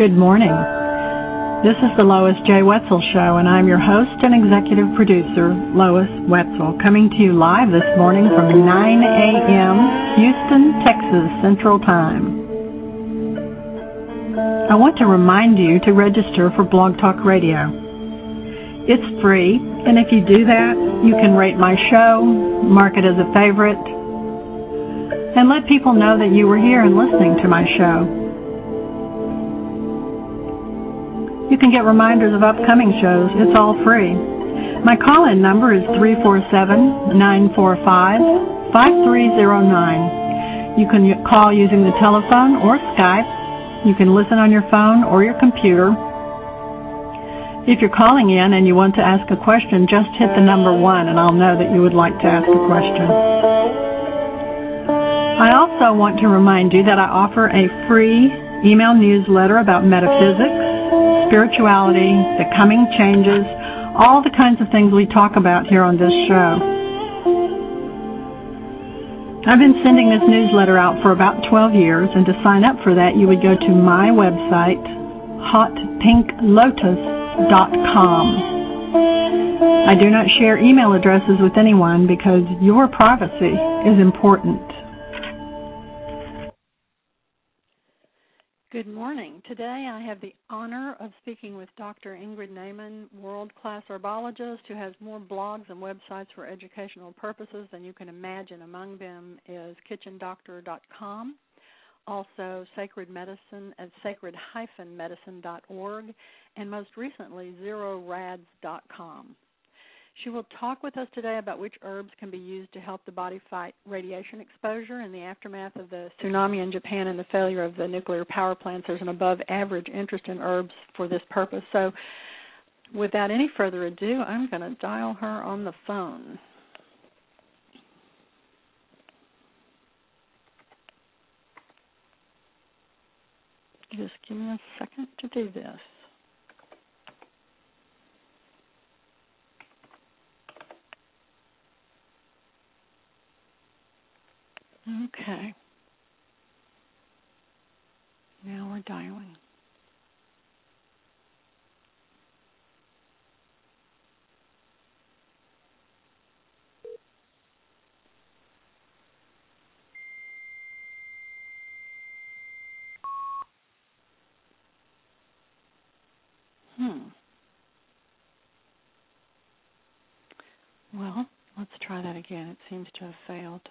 Good morning. This is the Lois J. Wetzel Show, and I'm your host and executive producer, Lois Wetzel, coming to you live this morning from 9 a.m. Houston, Texas Central Time. I want to remind you to register for Blog Talk Radio. It's free, and if you do that, you can rate my show, mark it as a favorite, and let people know that you were here and listening to my show. You can get reminders of upcoming shows. It's all free. My call in number is 347 945 5309. You can call using the telephone or Skype. You can listen on your phone or your computer. If you're calling in and you want to ask a question, just hit the number one and I'll know that you would like to ask a question. I also want to remind you that I offer a free email newsletter about metaphysics, spirituality, the coming changes, all the kinds of things we talk about here on this show. I've been sending this newsletter out for about 12 years, and to sign up for that, you would go to my website, hotpinklotus.com. I do not share email addresses with anyone because your privacy is important. Good morning. Today I have the honor of speaking with Dr. Ingrid Naiman, world class herbologist who has more blogs and websites for educational purposes than you can imagine. Among them is kitchendoctor.com, also Sacred Medicine at sacred-medicine.org, and most recently zerorads.com. She will talk with us today about which herbs can be used to help the body fight radiation exposure in the aftermath of the tsunami in Japan and the failure of the nuclear power plants. There's an above average interest in herbs for this purpose. So, without any further ado, I'm going to dial her on the phone. Just give me a second to do this. Okay. Now we're dialing. Hmm. Well, let's try that again. It seems to have failed.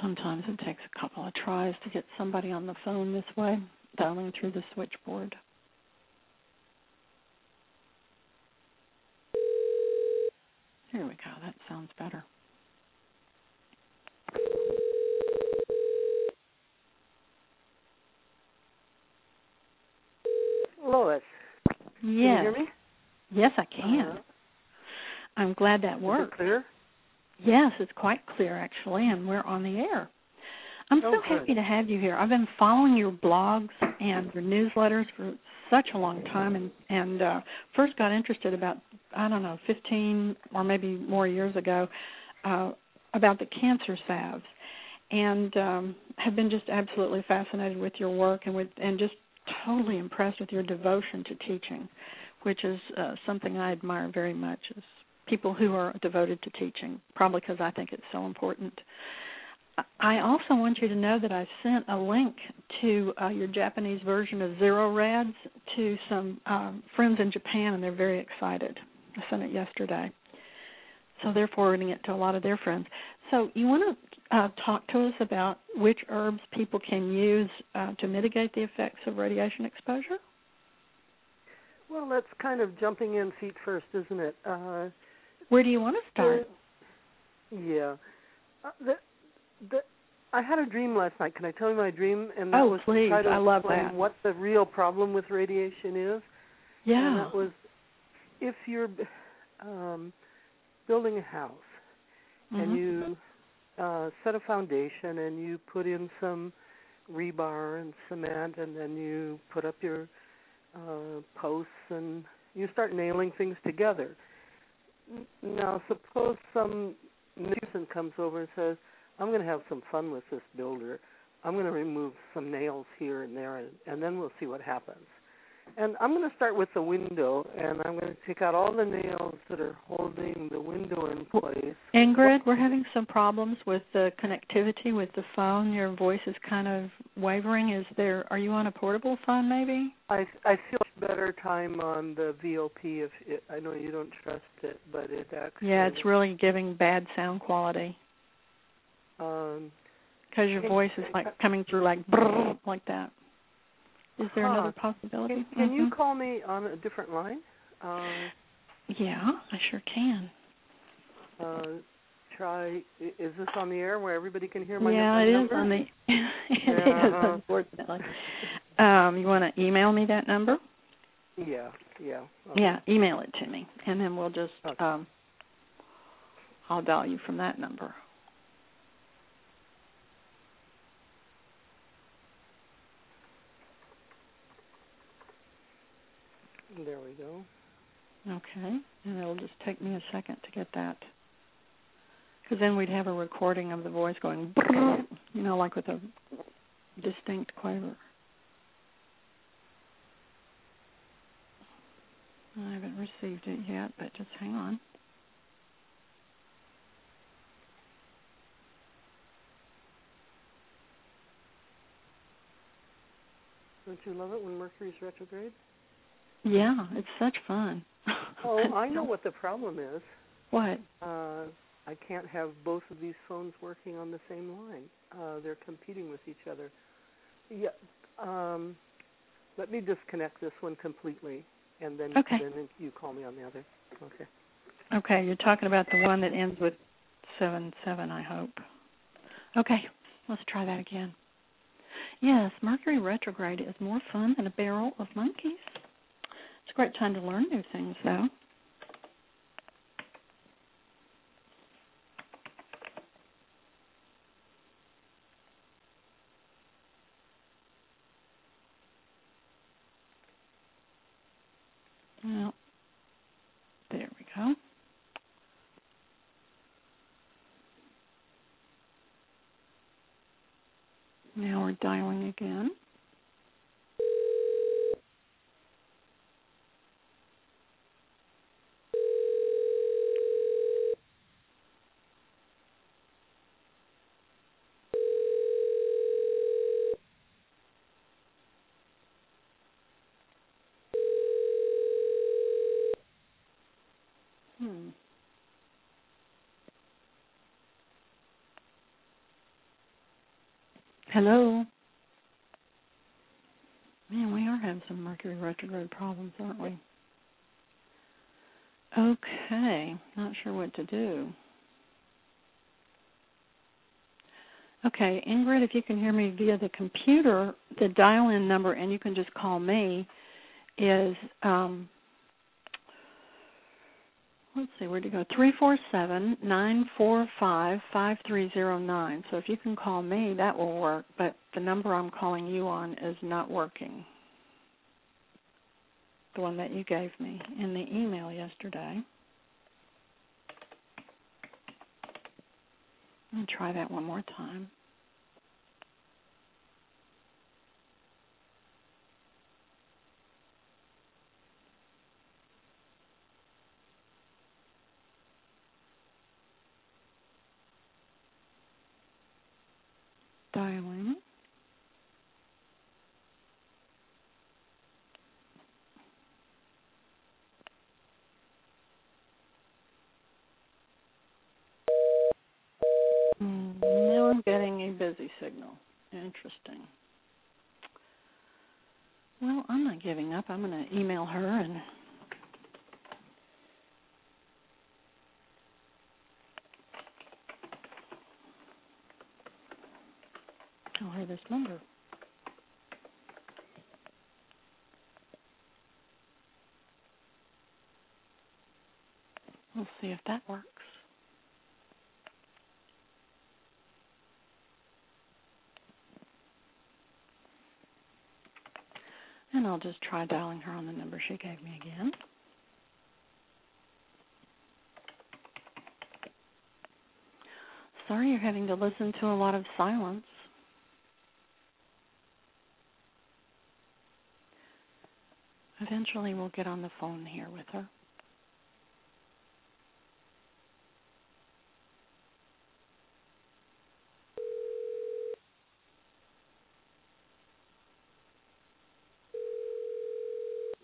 Sometimes it takes a couple of tries to get somebody on the phone this way, dialing through the switchboard. Here we go. That sounds better. Lois. Yes. Can you hear me? Yes, I can. Uh-huh. I'm glad that worked. clear? Yes, it's quite clear actually, and we're on the air. I'm Oh, so happy to have you here. I've been following your blogs and your newsletters for such a long time, and and uh, first got interested about I don't know 15 or maybe more years ago uh, about the cancer salves, and um, have been just absolutely fascinated with your work and with and just totally impressed with your devotion to teaching, which is uh, something I admire very much. Is people who are devoted to teaching, probably because I think it's so important. I also want you to know that I sent a link to uh, your Japanese version of Zero Rads to some um, friends in Japan, and they're very excited. I sent it yesterday, so they're forwarding it to a lot of their friends. So, you want to uh, talk to us about which herbs people can use uh, to mitigate the effects of radiation exposure? Well, that's kind of jumping in feet first, isn't it? Where do you want to start? yeah. Uh, the, the, I had a dream last night. Can I tell you my dream? And that Oh, was please. to try to I love that. what the real problem with radiation is. And Yeah. that was if you're um, building a house and Mhm. you uh, set a foundation and you put in some rebar and cement and then you put up your uh, posts and you start nailing things together. Now, suppose some person comes over and says, "I'm going to have some fun with this builder. I'm going to remove some nails here and there, and, and then we'll see what happens." And I'm going to start with the window, and I'm going to take out all the nails that are holding the window in place. Ingrid, we're having some problems with the connectivity with the phone. Your voice is kind of wavering. Is there? Are you on a portable phone, maybe? I I feel better time on the VOP if it, I know you don't trust it, but it actually Yeah, it's really giving bad sound quality um because your voice is like coming through like brrr, like that. Is there Huh. another possibility? Can, can you Mhm. call me on a different line? Uh, Yeah, I sure can. uh, try. Is this on the air where everybody can hear my yeah, it is number? on the. it is Yeah. unfortunately. Um, you want to email me that number? Yeah, yeah. okay. Yeah, email it to me, and then we'll just Okay. um, I'll dial you from that number. There we go. Okay, and it'll just take me a second to get that, because then we'd have a recording of the voice going, you know, like with a distinct quaver. I haven't received it yet, but just hang on. Don't you love it when Mercury's retrograde? Yeah, it's such fun. Oh, I know what the problem is. What? Uh, I can't have both of these phones working on the same line. Uh, they're competing with each other. Yeah. Um, let me disconnect this one completely, and then Okay. then you call me on the other. Okay. Okay, you're talking about the one that ends with seven seven. I hope. Okay, let's try that again. Yes, Mercury retrograde is more fun than a barrel of monkeys. Great time to learn new things, though. Well, there we go. Now we're dialing again. Hmm. Hello. Man, we are having some Mercury retrograde problems, aren't we? Okay, not sure what to do. Okay, Ingrid, if you can hear me via the computer, the dial in number, and you can just call me, is um, let's see, where'd you go? Three four seven nine four five five three zero nine. So if you can call me, that will work. But the number I'm calling you on is not working. The one that you gave me in the email yesterday. Me try that one more time. dialing. Mm, now I'm getting a busy signal. Interesting. Well, I'm giving up. I'm going to email her and tell her this number. We'll see if that works. And I'll just try dialing her on the number she gave me again. Sorry you're having to listen to a lot of silence. Eventually, we'll get on the phone here with her.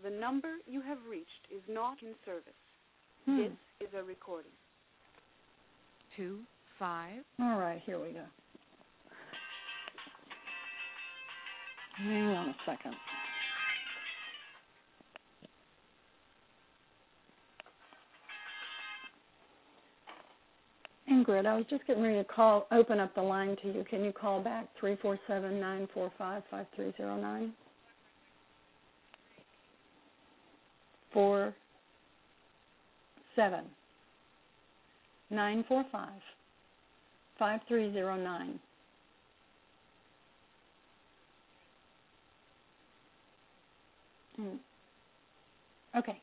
The number you have reached is not in service. Hmm. This is a recording. Two five. All right, here we go. Hang on a second. Ingrid, I was just getting ready to call, open up the line to you. Can you call back three four seven nine four five five three zero nine? Four seven nine four five five three zero nine. Mm. Okay.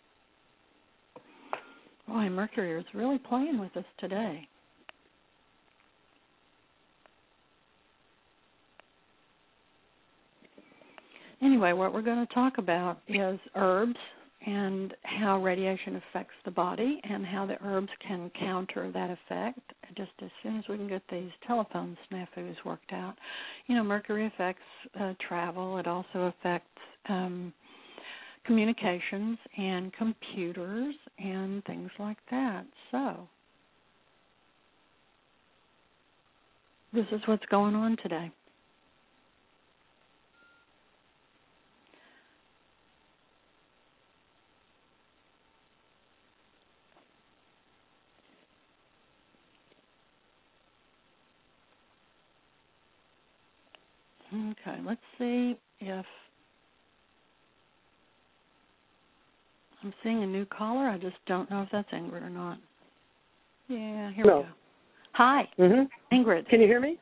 Boy, Mercury is really playing with us today. Anyway, what we're going to talk about is herbs and how radiation affects the body and how the herbs can counter that effect just as soon as we can get these telephone snafus worked out. You know, mercury affects uh, travel, it also affects um, communications and computers and things like that. So, this is what's going on today. Okay, let's see if I'm seeing a new caller. I just don't know if that's Ingrid or not. Yeah, here we go. Hi, Mm-hmm. Ingrid. Can you hear me?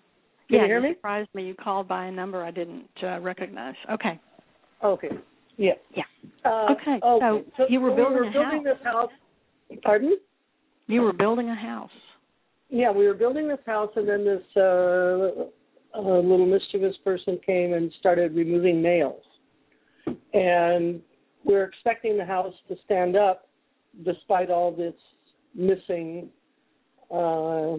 Can yeah, you hear me? surprised me. You called by a number I didn't uh, recognize. Okay. Okay. Yeah. Yeah. Uh, Okay, okay. so you were we building were a building house. this house. Pardon? You were building a house. Yeah, we were building this house, and then this uh, uh, little mischievous person came and started removing nails. And we we're expecting the house to stand up, despite all this missing uh,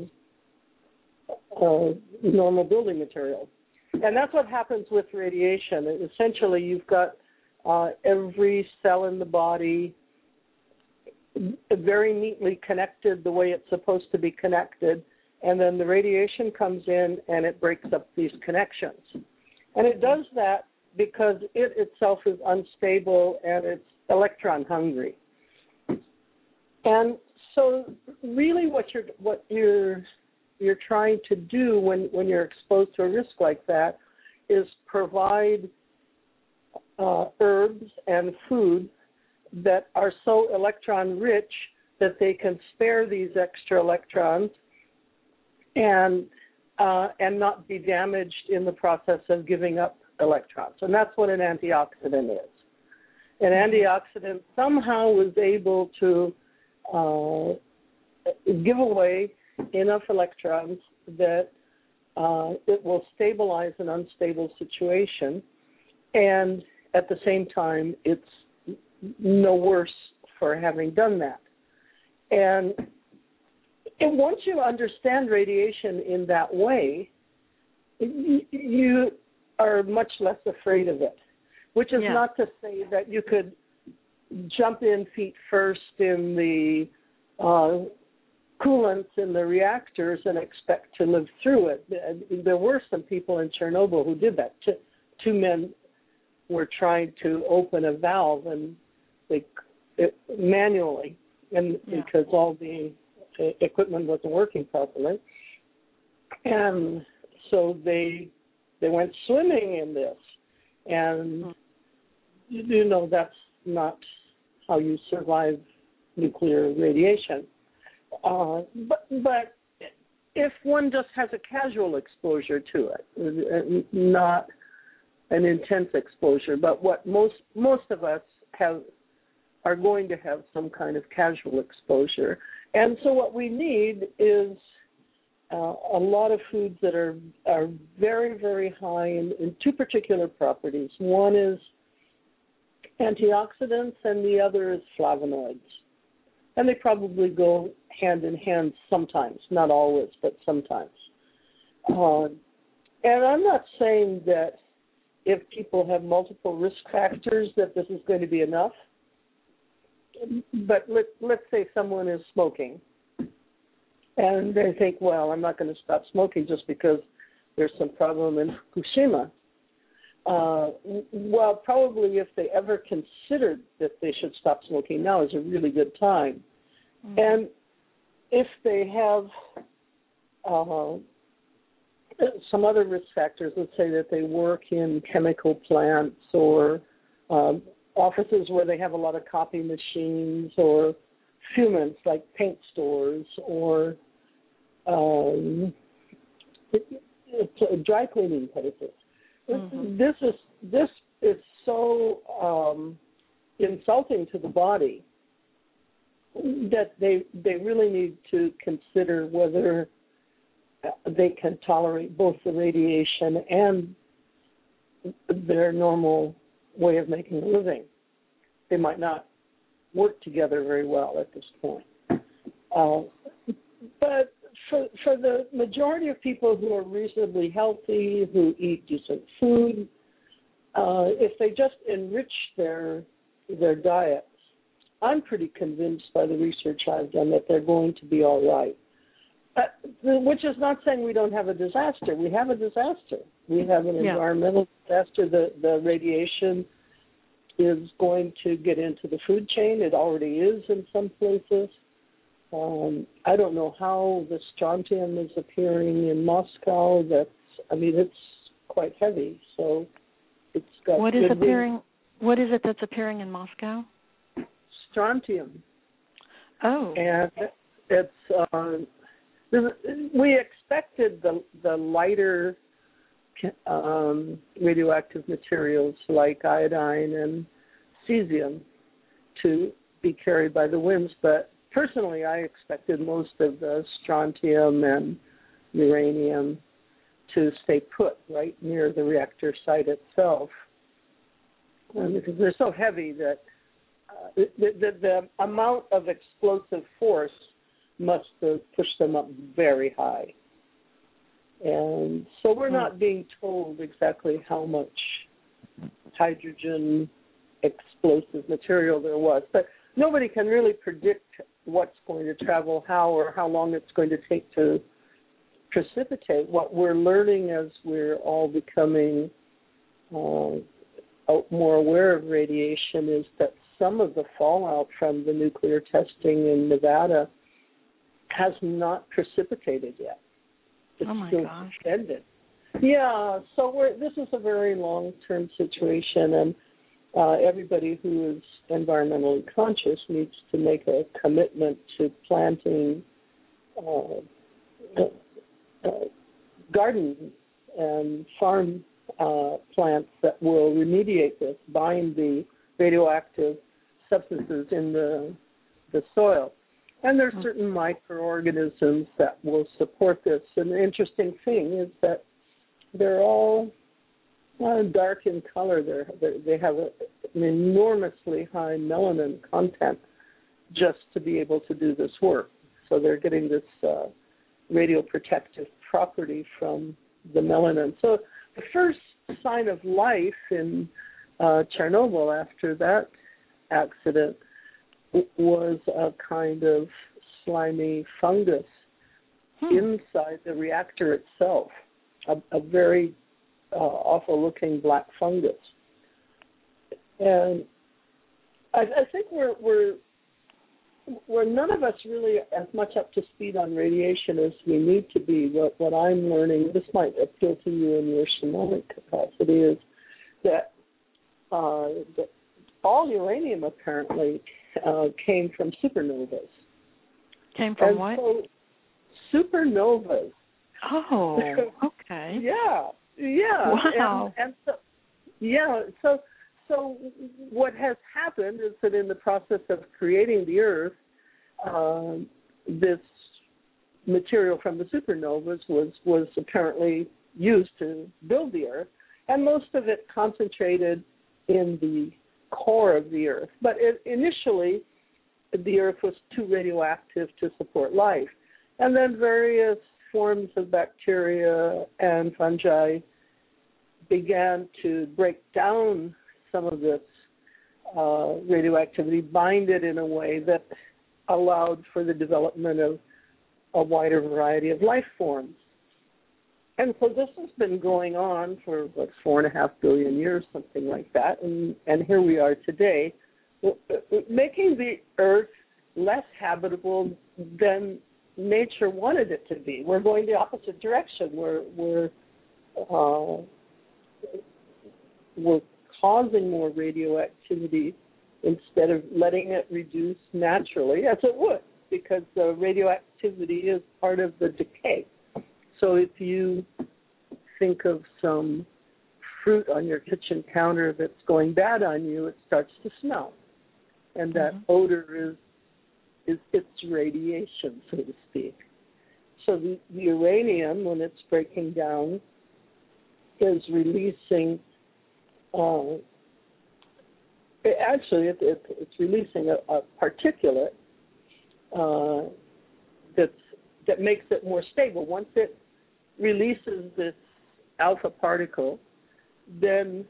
uh, normal building material. And that's what happens with radiation. Essentially, you've got uh, every cell in the body very neatly connected the way it's supposed to be connected, and then the radiation comes in and it breaks up these connections. And it does that because it itself is unstable and it's electron hungry. And so really what you're what you're you're trying to do when, when you're exposed to a risk like that is provide uh, herbs and food that are so electron rich that they can spare these extra electrons and uh, and not be damaged in the process of giving up electrons. And that's what an antioxidant is. An antioxidant somehow was able to uh, give away enough electrons that uh, it will stabilize an unstable situation, and at the same time, it's no worse for having done that. And, and once you understand radiation in that way, you are much less afraid of it. Which is Yeah. not to say that you could jump in feet first in the uh, coolants in the reactors and expect to live through it. There were some people in Chernobyl who did that. Two, two men were trying to open a valve and they it, manually, and Yeah. because all the equipment wasn't working properly, and so they they went swimming in this, and you know that's not how you survive nuclear radiation. Uh, but but if one just has a casual exposure to it, not an intense exposure, but what most most of us have are going to have some kind of casual exposure, and so what we need is uh, a lot of foods that are are very very high in, in two particular properties. One is antioxidants, and the other is flavonoids, and they probably go hand in hand sometimes, not always, but sometimes. Uh, and I'm not saying that if people have multiple risk factors that this is going to be enough. But let, let's say someone is smoking and they think, well, I'm not going to stop smoking just because there's some problem in Fukushima. Uh, well, probably if they ever considered that they should stop smoking, now is a really good time. Mm-hmm. And if they have uh, some other risk factors, let's say that they work in chemical plants or um, offices where they have a lot of copy machines or fumants like paint stores or um, dry cleaning places. Mhm. This is this is so um, insulting to the body that they they really need to consider whether they can tolerate both the radiation and their normal way of making a living. They might not work together very well at this point. Uh, but for for the majority of people who are reasonably healthy, who eat decent food, uh, if they just enrich their their diets, I'm pretty convinced by the research I've done that they're going to be all right. Uh, which is not saying we don't have a disaster. We have a disaster. We have an Yeah. environmental disaster. The the radiation is going to get into the food chain. It already is in some places. Um, I don't know how the strontium is appearing in Moscow. That's I mean it's quite heavy, so it's got What is appearing? What is it that's appearing in Moscow? strontium. Oh, and it's um, we expected the the lighter um, radioactive materials like iodine and cesium to be carried by the winds, but personally, I expected most of the strontium and uranium to stay put right near the reactor site itself, because they're so heavy that uh, the, the, the amount of explosive force must have pushed them up very high. And so we're not being told exactly how much hydrogen explosive material there was. But nobody can really predict what's going to travel how or how long it's going to take to precipitate. What we're learning as we're all becoming uh, more aware of radiation is that some of the fallout from the nuclear testing in Nevada has not precipitated yet. It's Oh my still gosh. suspended. Yeah, so we're this is a very long term situation and uh, everybody who is environmentally conscious needs to make a commitment to planting uh, uh, gardens and farm uh, plants that will remediate this, bind the radioactive substances in the the soil. And there's certain microorganisms that will support this. And the interesting thing is that they're all uh, dark in color. They're, they're, they have a, an enormously high melanin content just to be able to do this work. So they're getting this uh, radioprotective property from the melanin. So the first sign of life in uh, Chernobyl after that accident was a kind of slimy fungus Hmm. inside the reactor itself, a, a very uh, awful looking black fungus. And I, I think we're we're we're none of us really as much up to speed on radiation as we need to be. What what I'm learning, this might appeal to you in your shamanic capacity, is that uh, that all uranium apparently uh, came from supernovas. Came from and what? So supernovas. oh, okay. Yeah, yeah. Wow. And, and so, yeah. So, so what has happened is that in the process of creating the Earth, um, this material from the supernovas was was apparently used to build the Earth, and most of it concentrated in the core of the Earth. But it, initially, the Earth was too radioactive to support life, and then various forms of bacteria and fungi began to break down some of this uh, radioactivity, bind it in a way that allowed for the development of a wider variety of life forms. And so this has been going on for what four and a half billion years, something like that, and and here we are today, making the Earth less habitable than nature wanted it to be. We're going the opposite direction. We're we're uh, we're causing more radioactivity instead of letting it reduce naturally, as it would, because the radioactivity is part of the decay. So if you think of some fruit on your kitchen counter that's going bad on you, it starts to smell, and that Mhm. odor is is its radiation, so to speak. So the, the uranium, when it's breaking down, is releasing. Uh, it, actually, it, it, it's releasing a, a particulate uh, that's that makes it more stable. Once it releases this alpha particle, then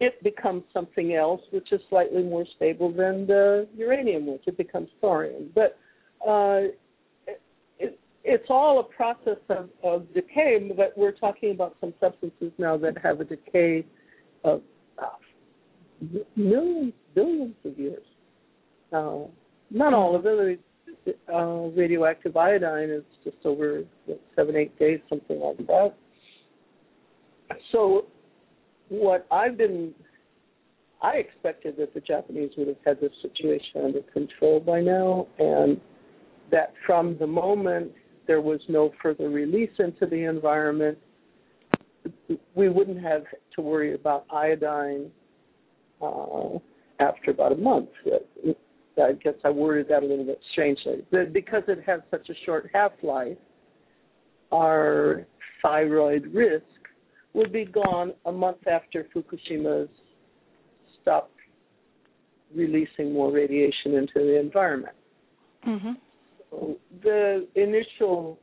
it becomes something else which is slightly more stable than the uranium which it becomes thorium. But uh, it, it's all a process of, of decay but we're talking about some substances now that have a decay of uh, millions billions of years. Uh, not all of it uh, radioactive iodine is just over what, seven eight days something like that so what I've been, I expected that the Japanese would have had this situation under control by now, and that from the moment there was no further release into the environment, we wouldn't have to worry about iodine uh, after about a month. I guess I worded that a little bit strangely. But because it has such a short half life, our thyroid risk would be gone a month after Fukushima's stopped releasing more radiation into the environment. Mhm. So the initial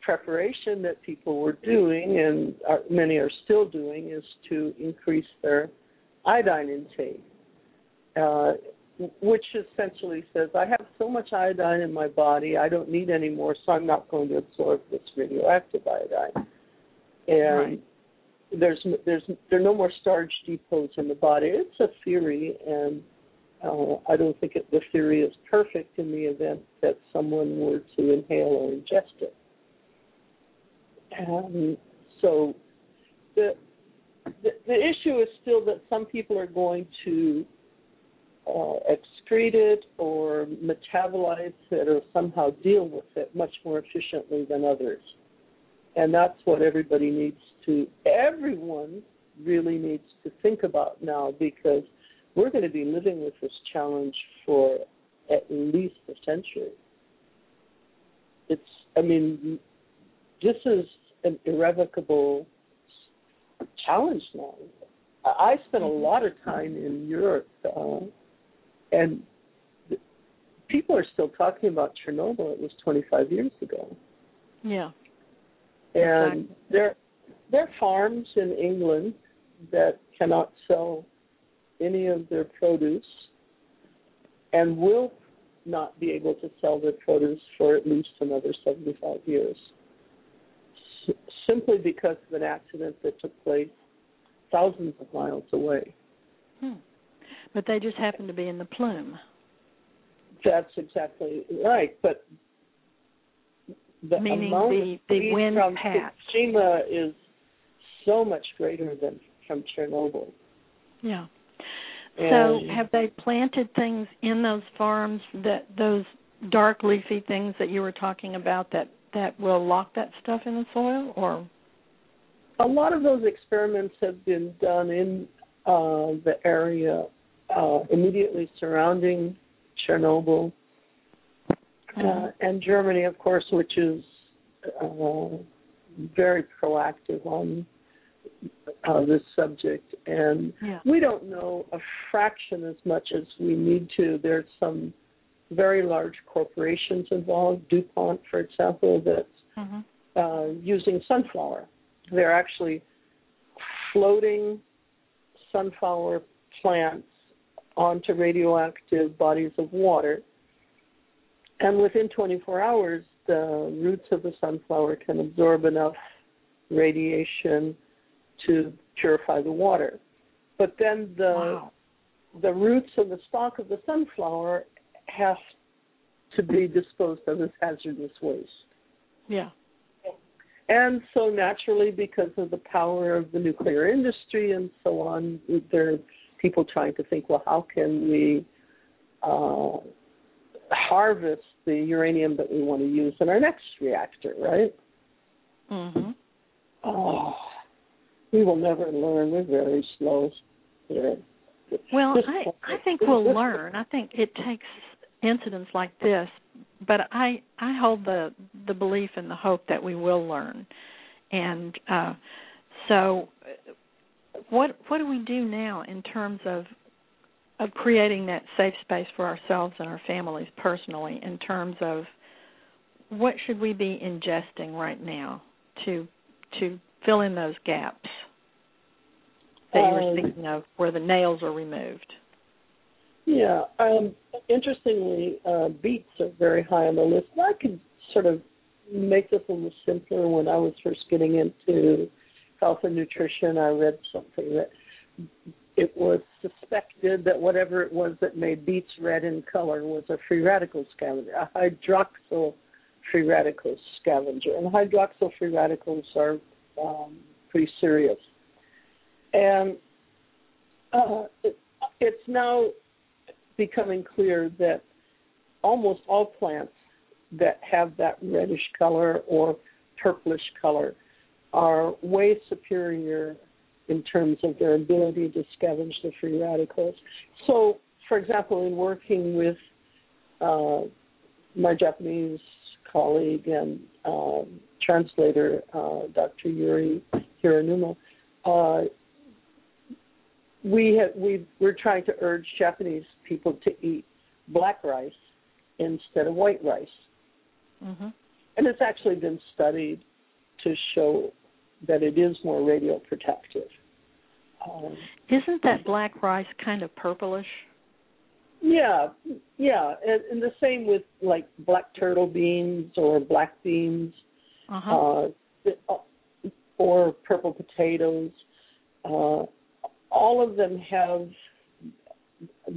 preparation that people were doing, and are, many are still doing, is to increase their iodine intake, uh, which essentially says, I have so much iodine in my body, I don't need any more, so I'm not going to absorb this radioactive iodine. And Right. there's there's there are no more starch depots in the body. It's a theory, and uh, I don't think it, the theory is perfect in the event that someone were to inhale or ingest it. And so the, the the issue is still that some people are going to uh, excrete it or metabolize it or somehow deal with it much more efficiently than others. And that's what everybody needs to, everyone really needs to think about now because we're going to be living with this challenge for at least a century. It's, I mean, this is an irrevocable challenge now. I spent a lot of time in Europe, uh, and people are still talking about Chernobyl. It was 25 years ago. Yeah. And Exactly. there there are farms in England that cannot sell any of their produce and will not be able to sell their produce for at least another 75 years. S- simply because of an accident that took place thousands of miles away. Hmm. But they just happen to be in the plume. That's exactly right. But the Meaning the- the wind from patch. Fukushima is so much greater than from Chernobyl. Yeah. So have they planted things in those farms that those dark leafy things that you were talking about that that will lock that stuff in the soil or A lot of those experiments have been done in uh, the area uh, immediately surrounding Chernobyl uh, and Germany, of course, which is uh, very proactive on uh, this subject. And Yeah. we don't know a fraction as much as we need to. There's some very large corporations involved, DuPont, for example, that's hmm uh, using sunflower. They're actually floating sunflower plants onto radioactive bodies of water. And within 24 hours, the roots of the sunflower can absorb enough radiation to purify the water. But then the Wow. the roots and the stalk of the sunflower have to be disposed of as hazardous waste. Yeah. And so naturally, because of the power of the nuclear industry and so on, there are people trying to think, well, how can we uh, harvest the uranium that we want to use in our next reactor, right? Mm-hmm. Oh, we will never learn. We're very slow. here. Well, I I think we'll learn. I think it takes incidents like this, but I I hold the the belief and the hope that we will learn. And uh so what what do we do now in terms of of creating that safe space for ourselves and our families personally in terms of what should we be ingesting right now to to fill in those gaps that you were Um, speaking of where the nails are removed. Yeah. Um, interestingly, uh, beets are very high on the list. And I could sort of make this a little simpler. When I was first getting into health and nutrition, I read something that it was suspected that whatever it was that made beets red in color was a free radical scavenger, a hydroxyl free radical scavenger. And hydroxyl free radicals are um, pretty serious. And uh, it, it's now becoming clear that almost all plants that have that reddish color or purplish color are way superior in terms of their ability to scavenge the free radicals. So, for example, in working with uh, my Japanese colleague and um, translator, uh, Dr. Yuri Hironuma, uh, we have, we we're trying to urge Japanese people to eat black rice instead of white rice, hmm and it's actually been studied to show that it is more radioprotective. Um, Isn't that black rice kind of purplish? yeah, yeah, and, and the same with like black turtle beans or black beans, Uh-huh. uh, or purple potatoes. Uh, all of them have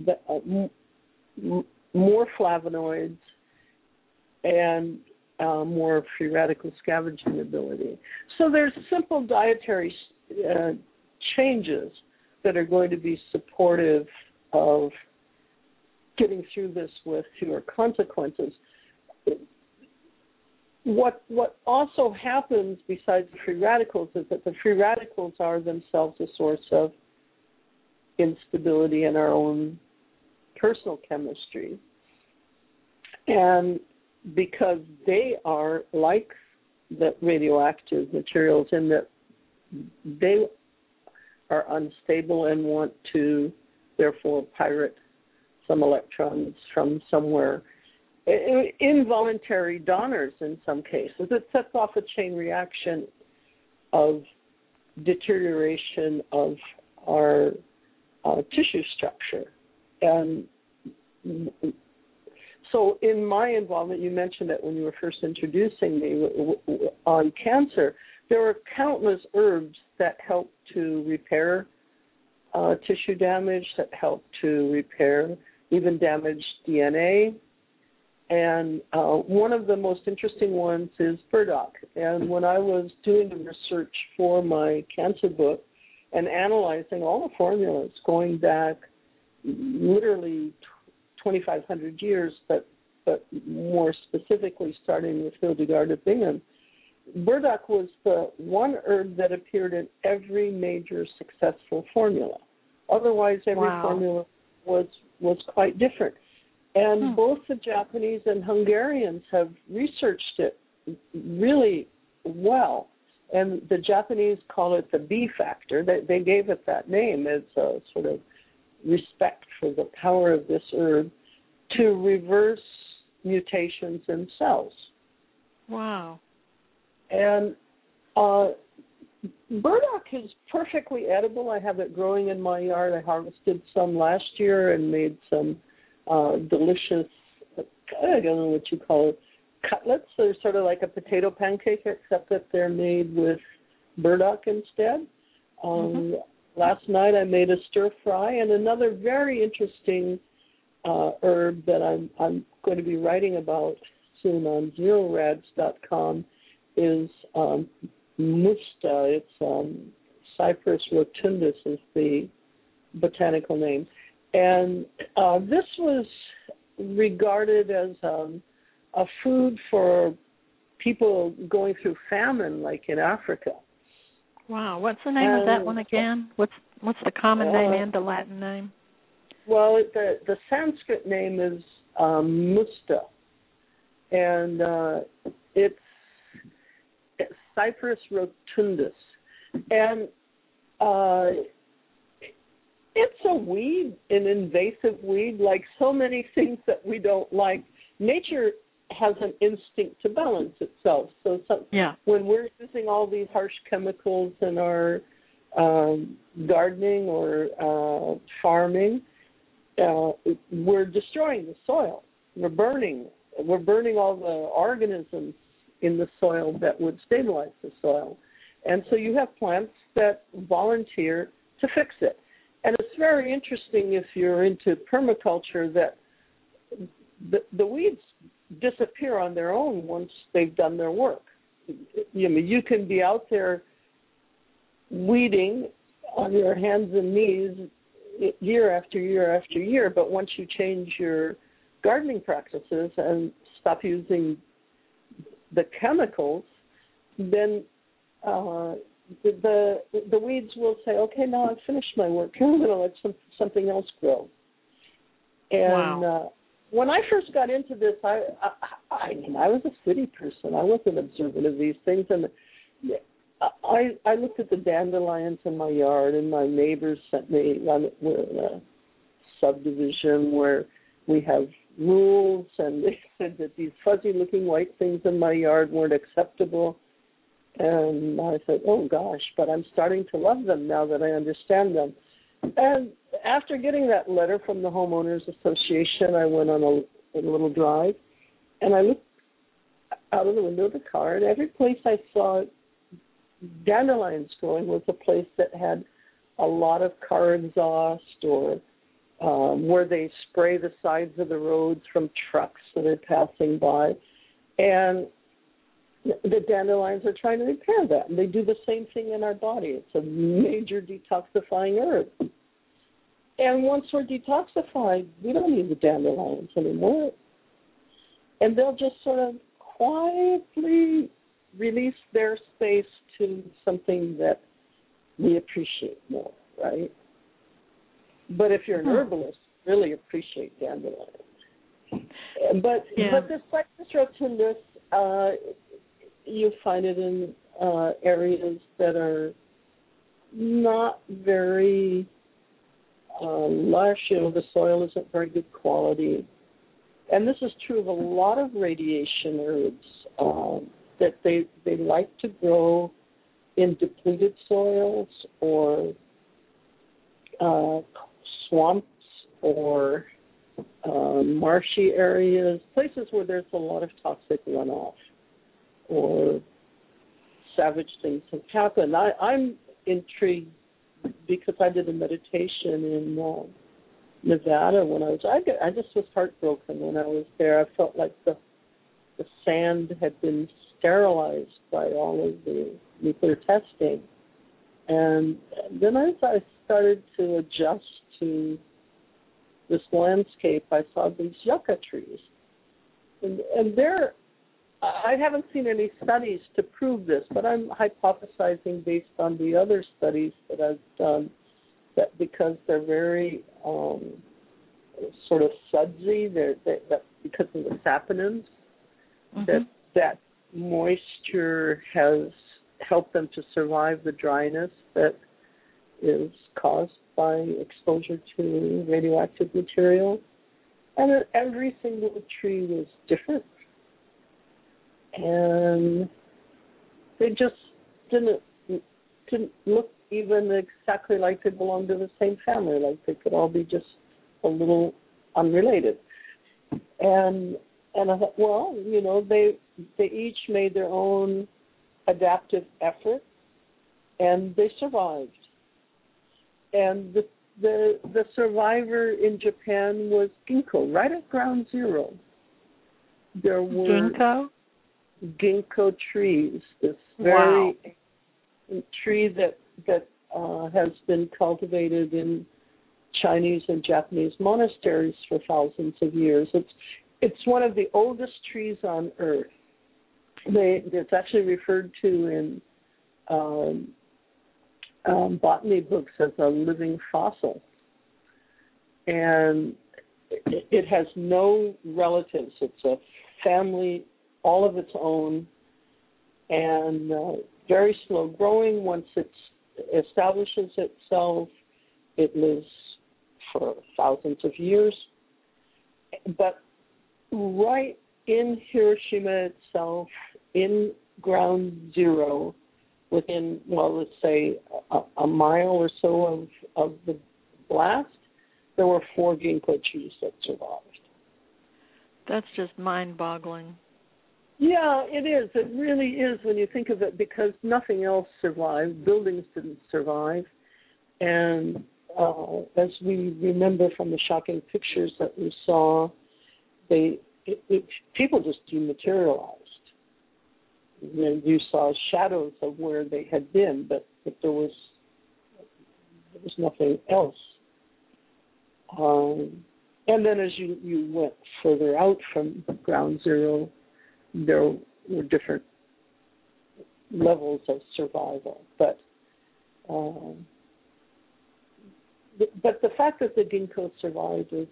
the, uh, m- m- more flavonoids and uh, more free radical scavenging ability. So there's simple dietary uh, changes that are going to be supportive of getting through this with fewer consequences. What what also happens besides the free radicals is that the free radicals are themselves a source of instability in our own personal chemistry. And because they are like the radioactive materials in that they are unstable and want to therefore pirate some electrons from somewhere involuntary donors in some cases. It sets off a chain reaction of deterioration of our uh, tissue structure. And so, in my involvement, you mentioned that when you were first introducing me on cancer, there are countless herbs that help to repair uh, tissue damage, that help to repair even damaged DNA. And uh, one of the most interesting ones is burdock. And when I was doing the research for my cancer book and analyzing all the formulas going back literally 2,500 years, but but more specifically starting with Hildegard of Bingen, burdock was the one herb that appeared in every major successful formula. Otherwise, every wow. formula was was quite different. And hmm. both the Japanese and Hungarians have researched it really well. And the Japanese call it the B factor. They, they gave it that name as a sort of respect for the power of this herb to reverse mutations in cells. Wow. And uh, burdock is perfectly edible. I have it growing in my yard. I harvested some last year and made some uh, delicious, I don't know what you call it, cutlets. They're sort of like a potato pancake, except that they're made with burdock instead. Um, mm-hmm. Last night I made a stir fry, and another very interesting uh, herb that I'm I'm going to be writing about soon on zerorads.com is um, musta. It's um, Cyperus rotundus is the botanical name, and uh, this was regarded as um, a food for people going through famine, like in Africa. Wow, what's the name of that one again? What's what's the common name uh, and the Latin name? Well, the the Sanskrit name is um, Musta, and uh, it's, it's Cyperus rotundus, and uh, it's a weed, an invasive weed, like so many things that we don't like. Nature has an instinct to balance itself. So some, yeah. when we're using all these harsh chemicals in our um, gardening or uh, farming, uh, we're destroying the soil. We're burning. We're burning all the organisms in the soil that would stabilize the soil. And so you have plants that volunteer to fix it. And it's very interesting if you're into permaculture that the, the weeds disappear on their own once they've done their work. You know, you can be out there weeding on your hands and knees year after year after year, but once you change your gardening practices and stop using the chemicals, then uh, the the weeds will say, "Okay, now I've finished my work. I'm going to let some, something else grow." And wow. When I first got into this, I, I I mean I was a city person. I wasn't observant of these things, and I I looked at the dandelions in my yard, and my neighbors sent me. In a subdivision where we have rules, and they said that these fuzzy-looking white things in my yard weren't acceptable. And I said, "Oh gosh!" But I'm starting to love them now that I understand them. And after getting that letter from the homeowners association, I went on a, a little drive, and I looked out of the window of the car, and every place I saw dandelions growing was a place that had a lot of car exhaust or um, where they spray the sides of the roads from trucks that are passing by. And the dandelions are trying to repair that. And they do the same thing in our body. It's a major detoxifying herb. And once we're detoxified, we don't need the dandelions anymore. And they'll just sort of quietly release their space to something that we appreciate more, right? But if you're an hmm. herbalist, really appreciate dandelions. But yeah. but this Cyperus rotundus, uh, you find it in uh, areas that are not very lush. You know, the soil isn't very good quality. and this is true of a lot of radiation herbs, um, that they they like to grow in depleted soils or uh, swamps or uh, marshy areas, places where there's a lot of toxic runoff or savage things have happened. I, I'm intrigued because I did a meditation in uh, Nevada when I was. I, I just was heartbroken when I was there. I felt like the the sand had been sterilized by all of the nuclear testing, and then as I started to adjust to this landscape, I saw these yucca trees, and and they're I haven't seen any studies to prove this, but I'm hypothesizing based on the other studies that I've done that because they're very um, sort of sudsy, they're, they, that because of the saponins, Mhm. that that moisture has helped them to survive the dryness that is caused by exposure to radioactive material. And every single tree was different and they just didn't didn't look even exactly like they belonged to the same family. Like they could all be just a little unrelated. And and I thought, well, you know, they they each made their own adaptive effort, and they survived. And the the the survivor in Japan was ginkgo, right at ground zero. There were Ginkgo. Ginkgo trees. This Wow. very tree that that uh, has been cultivated in Chinese and Japanese monasteries for thousands of years. It's it's one of the oldest trees on earth. They, it's actually referred to in um, um, botany books as a living fossil, and it, it has no relatives. It's a family all of its own and uh, very slow growing. Once it establishes itself, it lives for thousands of years. But right in Hiroshima itself, in ground zero, within, well, let's say a, a mile or so of, of the blast, there were four ginkgo trees that survived. That's just mind-boggling. Yeah, it is. It really is when you think of it because nothing else survived. Buildings didn't survive. And uh, as we remember from the shocking pictures that we saw, they it, it, people just dematerialized. You, know, you saw shadows of where they had been, but, but there was there was nothing else. Um, and then as you, you went further out from ground zero, there were different levels of survival. But um, but the fact that the ginkgo survived is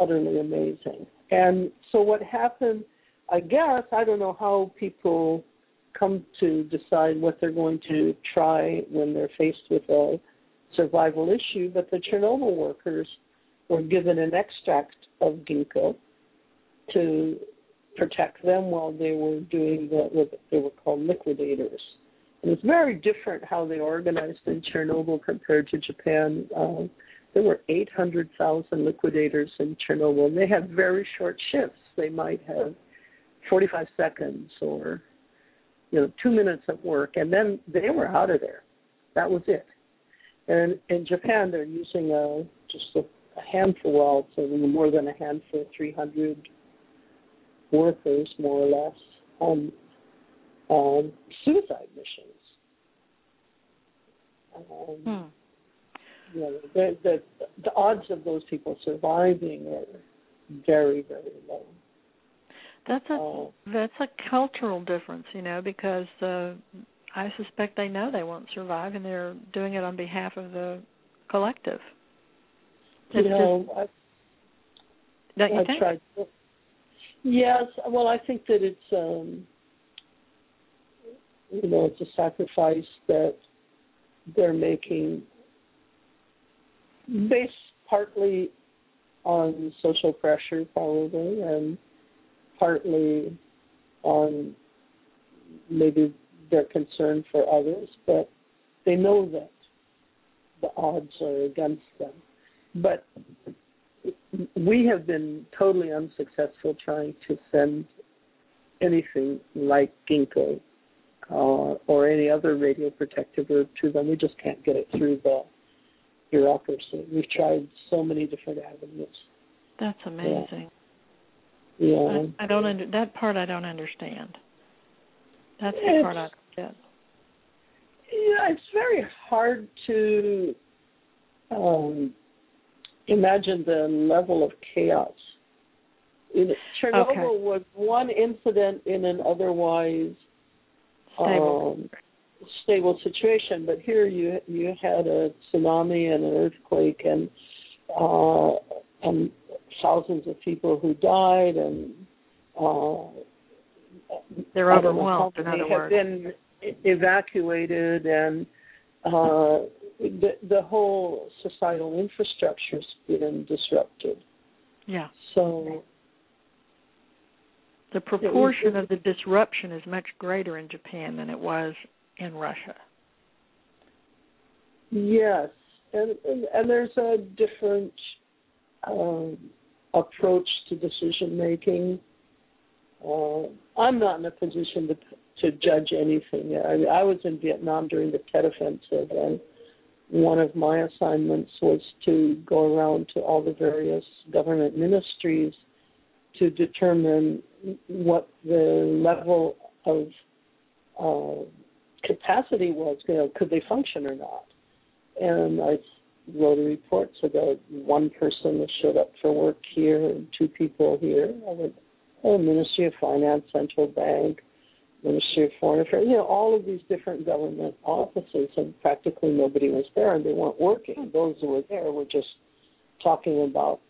utterly amazing. And so what happened, I guess, I don't know how people come to decide what they're going to try when they're faced with a survival issue, but the Chernobyl workers were given an extract of ginkgo to protect them while they were doing what they were called liquidators. And it's very different how they organized in Chernobyl compared to Japan. Um, there were 800,000 liquidators in Chernobyl. And they had very short shifts. They might have 45 seconds or you know two minutes at work, and then they were out of there. That was it. And in Japan, they're using a just a, a handful, well, so more than a handful, 300 workers, more or less, on um, suicide missions. Um, Hmm. you know, the, the the odds of those people surviving are very very low. That's a Uh, that's a cultural difference, you know, because uh, I suspect they know they won't survive, and they're doing it on behalf of the collective. you It's know, I, just, don't you I think? tried. Yes, well, I think that it's um, you know it's a sacrifice that they're making based partly on social pressure, probably, and partly on maybe their concern for others, but they know that the odds are against them. But we have been totally unsuccessful trying to send anything like ginkgo uh, or any other radioprotective herb to them. We just can't get it through the bureaucracy. We've tried so many different avenues. That's amazing. Yeah, yeah. I, I don't under that part. I don't understand. That's the It's- part I get. Yeah, it's very hard to um, imagine the level of chaos. In, Chernobyl Okay. was one incident in an otherwise Stable. um, stable situation, but here you you had a tsunami and an earthquake and uh, and thousands of people who died and uh, They're don't know overwhelmed. In other have words. been evacuated and uh, the the whole societal infrastructure's been disrupted. Yeah. So The proportion of the disruption is much greater in Japan than it was in Russia. yes, and and, and there's a different um, approach to decision making. Uh, I'm not in a position to to judge anything. I, I was in Vietnam during the Tet Offensive, and one of my assignments was to go around to all the various government ministries to determine what the level of uh, capacity was. You know, could they function or not? And I wrote a report so that one person that showed up for work here and two people here. I went, oh, Ministry of Finance, Central Bank, Ministry of Foreign Affairs, you know, all of these different government offices, and practically nobody was there, and they weren't working. Those who were there were just talking about,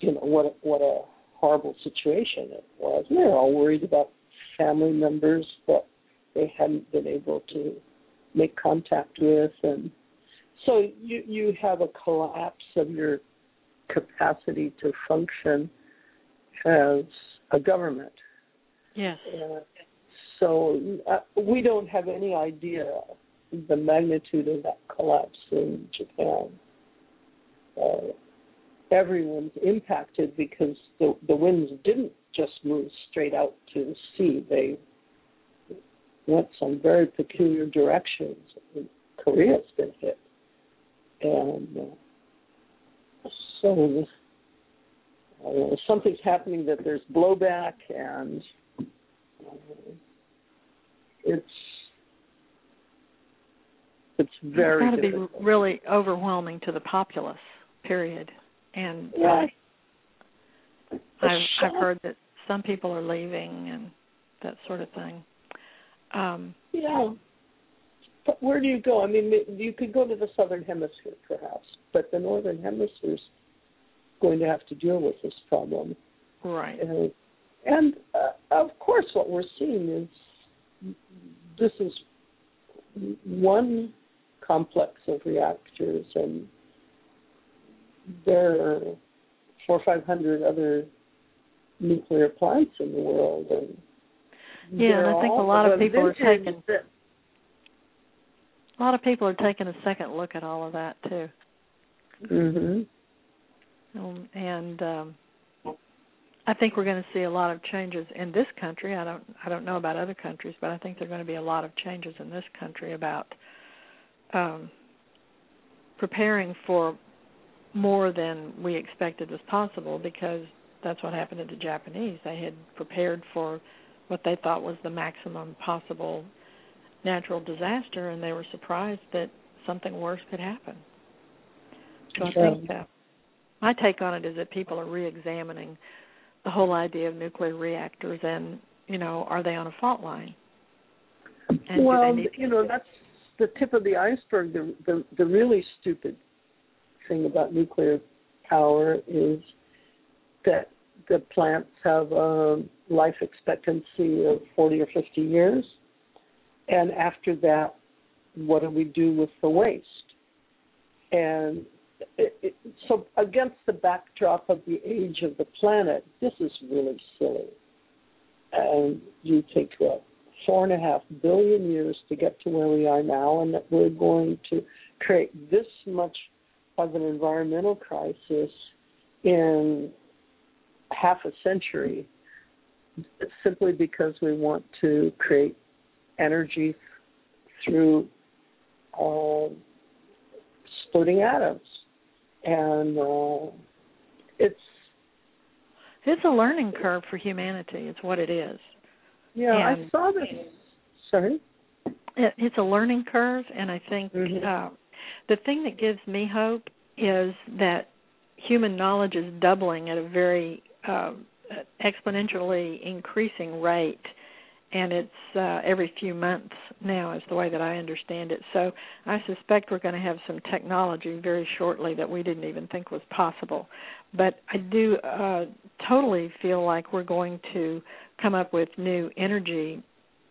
you know, what what a horrible situation it was. And they were all worried about family members that they hadn't been able to make contact with, and so you you have a collapse of your capacity to function as a government. Yes. Uh, so uh, we don't have any idea the magnitude of that collapse in Japan. Uh, everyone's impacted because the the winds didn't just move straight out to the sea; they went some very peculiar directions. Korea's been hit, and uh, so uh, something's happening that there's blowback and it's it's very it's got to be really overwhelming to the populace. Period. And uh, Yeah. I've I've heard that some people are leaving and that sort of thing. Um, Yeah. But where do you go? I mean, you could go to the southern hemisphere, perhaps, but the northern hemisphere's going to have to deal with this problem. right. And, and uh, of course, what we're seeing is this is one complex of reactors, and there are four or five hundred other nuclear plants in the world, and Yeah, and I think a lot of people are taking- that- A lot of people are taking a second look at all of that too. Mhm. Um, and um I think we're going to see a lot of changes in this country. I don't I don't know about other countries, but I think there're going to be a lot of changes in this country about um preparing for more than we expected was possible because that's what happened to the Japanese. They had prepared for what they thought was the maximum possible natural disaster and they were surprised that something worse could happen. So I think that my take on it is that people are re-examining the whole idea of nuclear reactors and you know are they on a fault line and well, do they need you know that's the tip of the iceberg. The, the the really stupid thing about nuclear power is that the plants have a life expectancy of 40 or 50 years, and after that, what do we do with the waste? And it, so against the backdrop of the age of the planet, this is really silly. And you take four and a half billion years to get to where we are now, and that we're going to create this much of an environmental crisis in half a century simply because we want to create energy through uh, splitting atoms, and uh, it's it's a learning curve for humanity. It's what it is. Yeah, and I saw this. Sorry. It, it's a learning curve, and I think Mhm. uh, the thing that gives me hope is that human knowledge is doubling at a very uh, exponentially increasing rate and it's uh, every few months now is the way that I understand it. So I suspect we're going to have some technology very shortly that we didn't even think was possible. But I do uh, totally feel like we're going to come up with new energy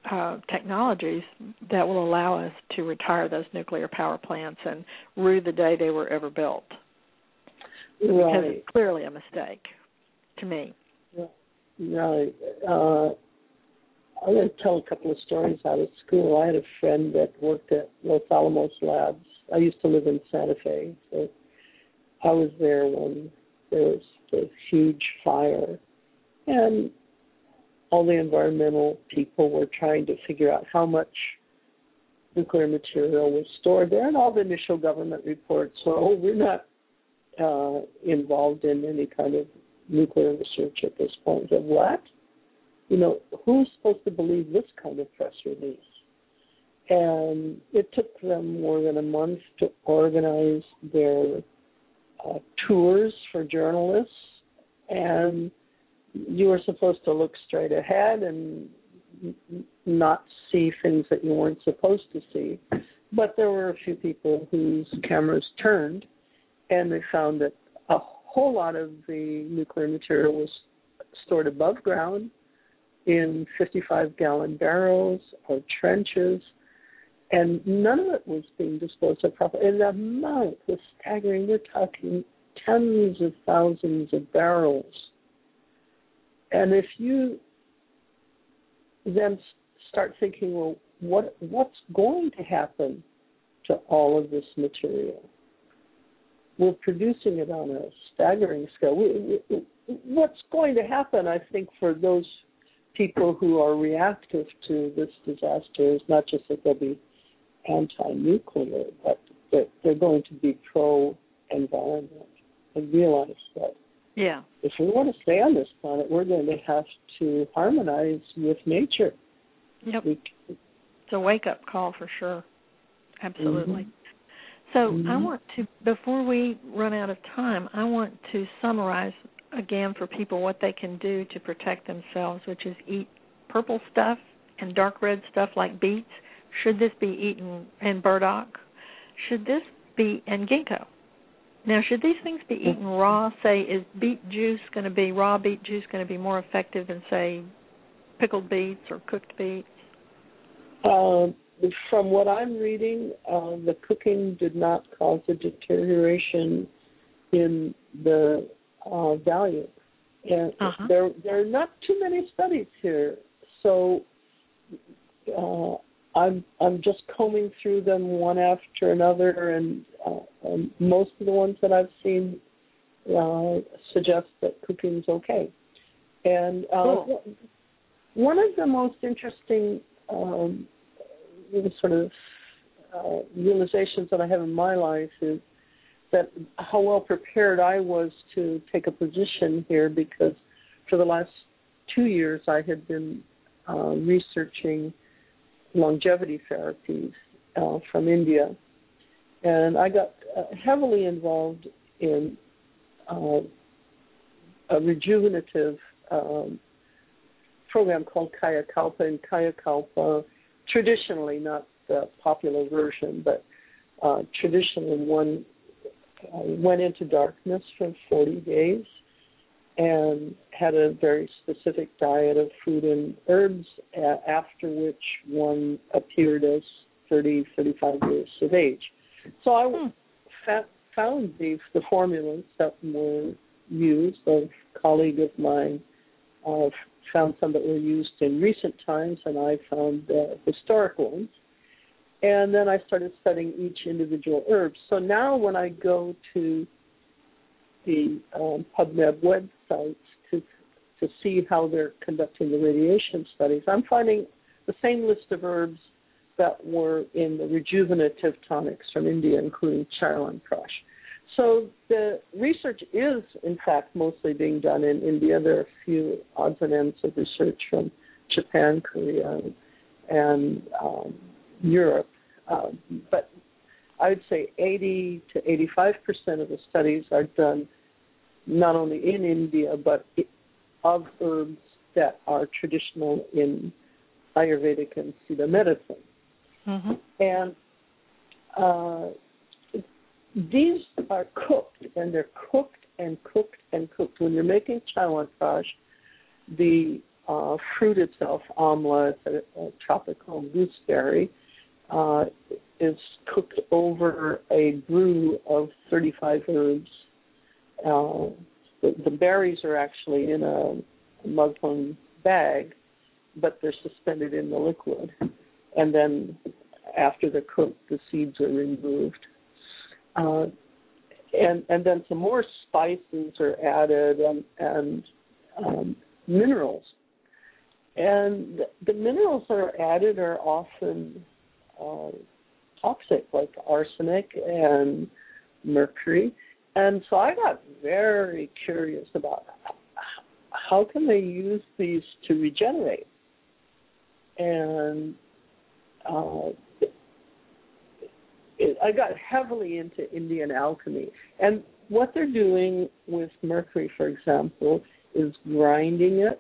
uh, technologies that will allow us to retire those nuclear power plants and rue the day they were ever built. Because it's clearly a mistake to me. Right. Uh, I'm going to tell a couple of stories out of school. I had a friend that worked at Los Alamos Labs. I used to live in Santa Fe, so I was there when there was the huge fire, and all the environmental people were trying to figure out how much nuclear material was stored there, and all the initial government reports. So we're not uh, involved in any kind of nuclear research at this point. Of what? You know, who's supposed to believe this kind of press release? And it took them more than a month to organize their uh, tours for journalists, and you were supposed to look straight ahead and not see things that you weren't supposed to see. But there were a few people whose cameras turned, and they found that a whole lot of the nuclear material was stored above ground in 55 gallon barrels or trenches, and none of it was being disposed of properly. And the amount was staggering. We're talking tens of thousands of barrels. And if you then start thinking, well, what what's going to happen to all of this material? We're producing it on a staggering scale. We, we, what's going to happen, I think, for those people who are reactive to this disaster is not just that they'll be anti-nuclear, but that they're going to be pro-environment and realize that Yeah. if we want to stay on this planet, we're going to have to harmonize with nature. Yep. We, It's a wake up call for sure. Absolutely. Mhm. So I Mhm. want to before we run out of time, I want to summarize again for people what they can do to protect themselves, which is eat purple stuff and dark red stuff like beets. Should this be eaten and burdock? Should this be and ginkgo? Now, should these things be eaten raw? Say, is beet juice going to be raw beet juice going to be more effective than say pickled beets or cooked beets? uh, from what I'm reading, uh, the cooking did not cause a deterioration in the uh, value, and Uh-huh. there there are not too many studies here. So uh, I'm I'm just combing through them one after another, and, uh, and most of the ones that I've seen uh, suggest that cooking's okay. And uh, Cool. one of the most interesting um, sort of uh, realizations that I have in my life is that how well prepared I was to take a position here because for the last two years I had been uh, researching longevity therapies uh, from India, and I got uh, heavily involved in uh, a rejuvenative um, program called Kaya Kalpa, and Kaya Kalpa traditionally, not the popular version, but uh, traditionally one uh, went into darkness for 40 days and had a very specific diet of food and herbs, after which one appeared as 30, 35 years of age. So I Hmm. fa- found the the formulas that were used. A colleague of mine uh, found some that were used in recent times, and I found uh, historic ones. And then I started studying each individual herb. So now when I go to the um, PubMed websites to to see how they're conducting the radiation studies, I'm finding the same list of herbs that were in the rejuvenative tonics from India, including Chyawanprash. So the research is, in fact, mostly being done in India. There are a few odds and ends of research from Japan, Korea, and um, Europe. Um, but I would say 80 to 85 percent of the studies are done not only in India but of herbs that are traditional in Ayurvedic and Siddha medicine. Mm-hmm. And uh, these are cooked, and they're cooked and cooked and cooked. When you're making chyawanprash, the uh, fruit itself, amla, it's a, a tropical gooseberry, uh, is cooked over a brew of 35 herbs. Uh, the, the berries are actually in a muslin bag, but they're suspended in the liquid. And then after they're cooked, the seeds are removed. Uh, and and then some more spices are added and and um, minerals. And the minerals that are added are often uh, toxic, like arsenic and mercury. And so I got very curious about how can they use these to regenerate. And uh, it, I got heavily into Indian alchemy. And what they're doing with mercury, for example, is grinding it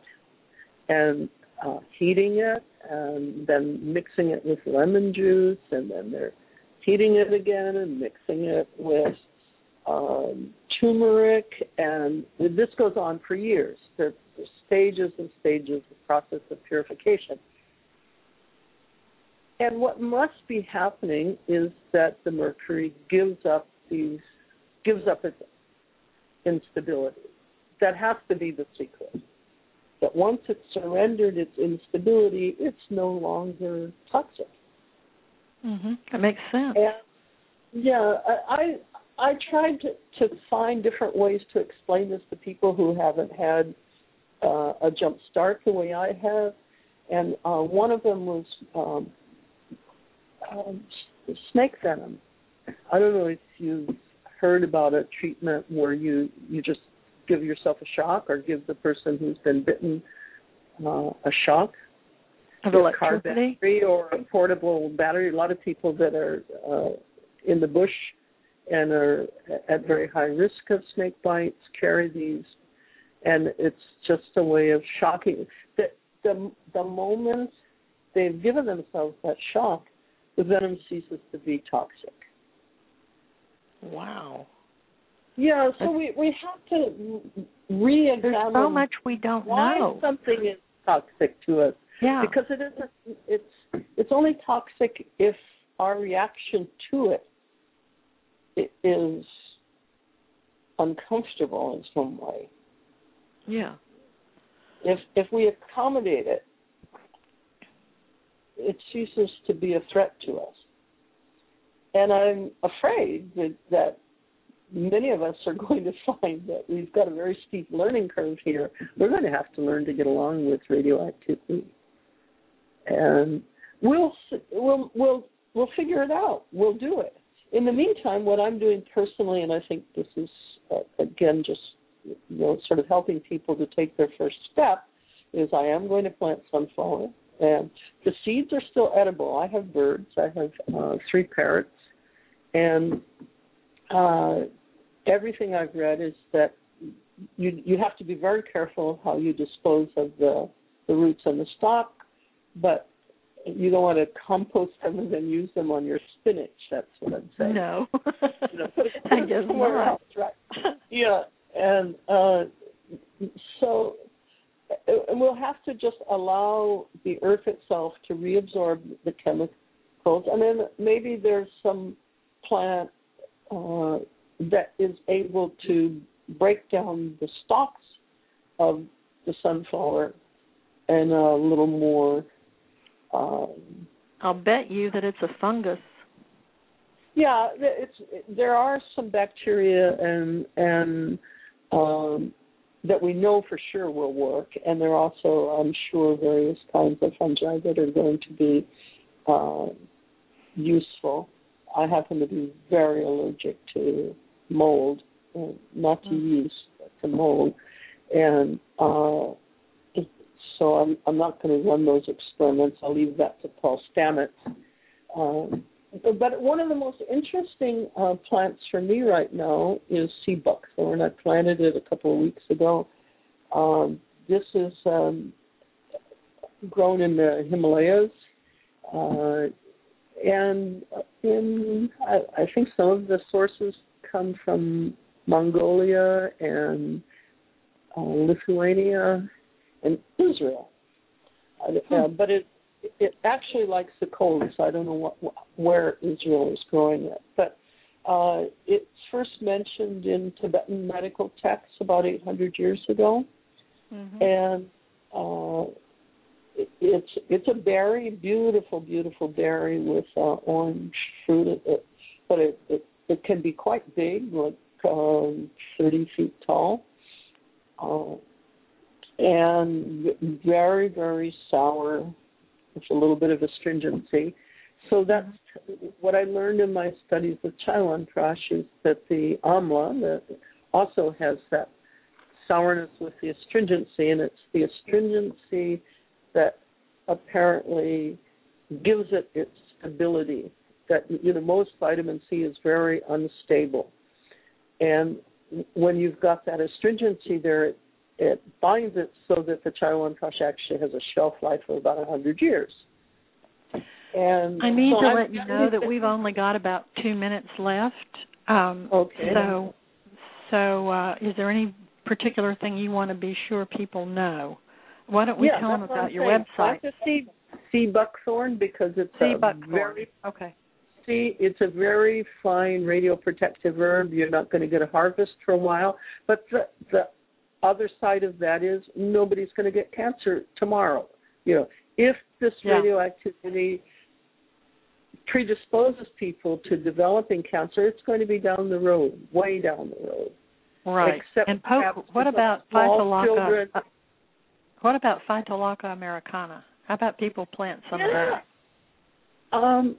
and uh, heating it and then mixing it with lemon juice and then they're heating it again and mixing it with um, turmeric and this goes on for years. There's stages and stages of process of purification. And what must be happening is that the mercury gives up these gives up its instability. That has to be the secret. That once it's surrendered its instability, it's no longer toxic. Mm-hmm. That makes sense. And, yeah, I I tried to, to find different ways to explain this to people who haven't had uh, a jump start the way I have, and uh, one of them was um, um, snake venom. I don't know if you've heard about a treatment where you you just give yourself a shock or give the person who's been bitten uh, a shock. Of a car battery or a portable battery. A lot of people that are uh, in the bush and are at very high risk of snake bites carry these, and it's just a way of shocking. The the the moment they've given themselves that shock, the venom ceases to be toxic. Wow. Yeah, so we we have to re-examine There's so much we don't why know. something is toxic to us Yeah. because it isn't. It's it's only toxic if our reaction to it, it is uncomfortable in some way. yeah. If if we accommodate it, it ceases to be a threat to us. And I'm afraid that, that many of us are going to find that we've got a very steep learning curve here. We're going to have to learn to get along with radioactivity, and we'll we'll we'll we'll figure it out. We'll do it. In the meantime, what I'm doing personally, and I think this is uh, again just you know sort of helping people to take their first step, is I am going to plant sunflower, and the seeds are still edible. I have birds. I have uh, three parrots, and uh, everything I've read is that you you have to be very careful how you dispose of the the roots and the stalk, but you don't want to compost them and then use them on your spinach. That's what I'm saying. No. You know, put it, put I guess somewhere not. else, right? Yeah, and uh, so and we'll have to just allow the earth itself to reabsorb the chemicals, and then maybe there's some plant uh, that is able to break down the stalks of the sunflower and a little more. Um, I'll bet you that it's a fungus. Yeah, it's there are some bacteria and and um, that we know for sure will work, and there are also, I'm sure, various kinds of fungi that are going to be uh, useful. I happen to be very allergic to mold, not to mm-hmm. yeast, but to mold, and uh, so I'm I'm not going to run those experiments. I'll leave that to Paul Stamets. Um, but one of the most interesting uh, plants for me right now is sea buckthorn. I planted it a couple of weeks ago. Um, this is um, grown in the Himalayas, uh, and in I, I think some of the sources come from Mongolia and uh, Lithuania and Israel. Hmm. Uh, but it it actually likes the cold, so I don't know what, where Israel is growing it. But uh, it's first mentioned in Tibetan medical texts about 800 years ago, mm-hmm. and uh, it, it's it's a berry, beautiful, beautiful berry with uh, orange fruit. It, but it, it it can be quite big, like um, 30 feet tall. Uh, and very, very sour with a little bit of astringency. So that's what I learned in my studies of Chyawanprash is that the amla that also has that sourness with the astringency, and it's the astringency that apparently gives it its stability. That you know most vitamin C is very unstable, and when you've got that astringency there, it it binds it so that the Chyawanprash actually has a shelf life of about a 100 years. And I need so to I'm let you know that we've only got about two minutes left. Um, okay. So, so uh, is there any particular thing you want to be sure people know? Why don't we yeah, tell them about your saying. website? I see sea buckthorn because it's sea a buckthorn. very okay. See, it's a very fine radioprotective herb. You're not going to get a harvest for a while, but the the other side of that is nobody's going to get cancer tomorrow. You know, if this yeah. radioactivity predisposes people to developing cancer, it's going to be down the road, way down the road. Right. Except and Pope, what about Phytolacca? Uh, What about Phytolacca americana? How about people plant some yeah. of that? Um,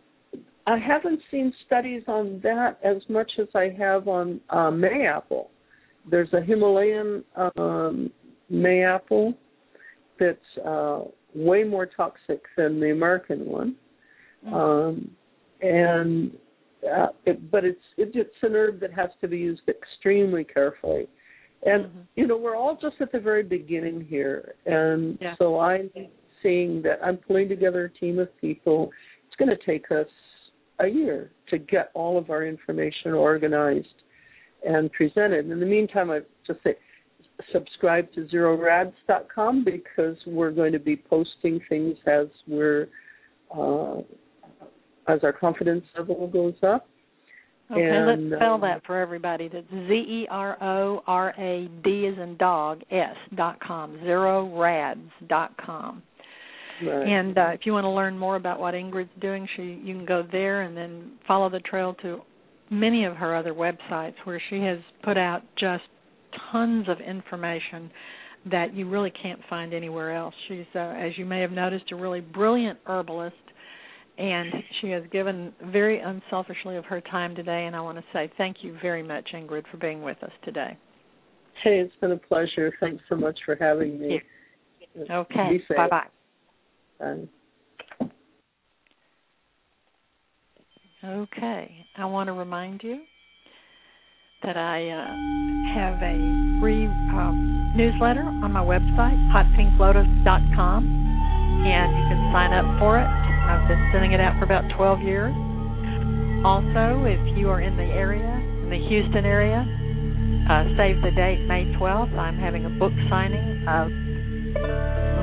I haven't seen studies on that as much as I have on uh, mayapple there's a Himalayan um, mayapple that's uh, way more toxic than the American one, mm-hmm. um, and uh, it, but it's it, it's an herb that has to be used extremely carefully. And mm-hmm. you know we're all just at the very beginning here, and yeah. so I'm seeing that I'm pulling together a team of people. It's going to take us a year to get all of our information organized and presented. In the meantime, I just say subscribe to zerorads.com because we're going to be posting things as we're uh, as our confidence level goes up. Okay, and, let's spell um, that for everybody. That's Z E R O R A D is in dog S dot com. Zero rads dot com. Right. And uh, if you want to learn more about what Ingrid's doing, she you can go there and then follow the trail to many of her other websites where she has put out just tons of information that you really can't find anywhere else. She's, uh, as you may have noticed, a really brilliant herbalist, and she has given very unselfishly of her time today. And I want to say thank you very much, Ingrid, for being with us today. Hey, it's been a pleasure. Thanks so much for having me. Okay. Bye bye. Okay. I want to remind you that I uh, have a free um, newsletter on my website, hotpinklotus.com, and you can sign up for it. I've been sending it out for about 12 years. Also, if you are in the area, in the Houston area, uh, save the date May 12th. I'm having a book signing of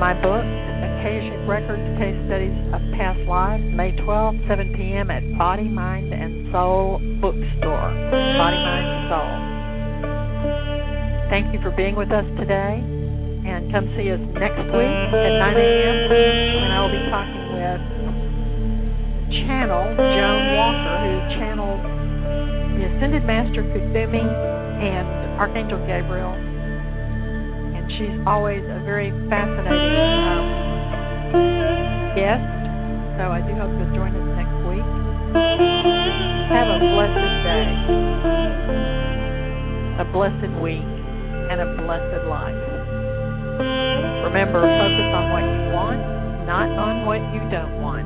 my book, Akashic Records Case Studies of Past Lives, May 12th, 7 p.m. at Body, Mind, and Soul. Bookstore, Body, Mind, and Soul. Thank you for being with us today, and come see us next week at 9 a.m. when I will be talking Channel Joan Walker, who channeled the Ascended Master Kuthumi and Archangel Gabriel, and she's always a very fascinating um, guest. So I do hope you'll join us next week. Have a blessed day, a blessed week, and a blessed life. Remember, focus on what you want, not on what you don't want.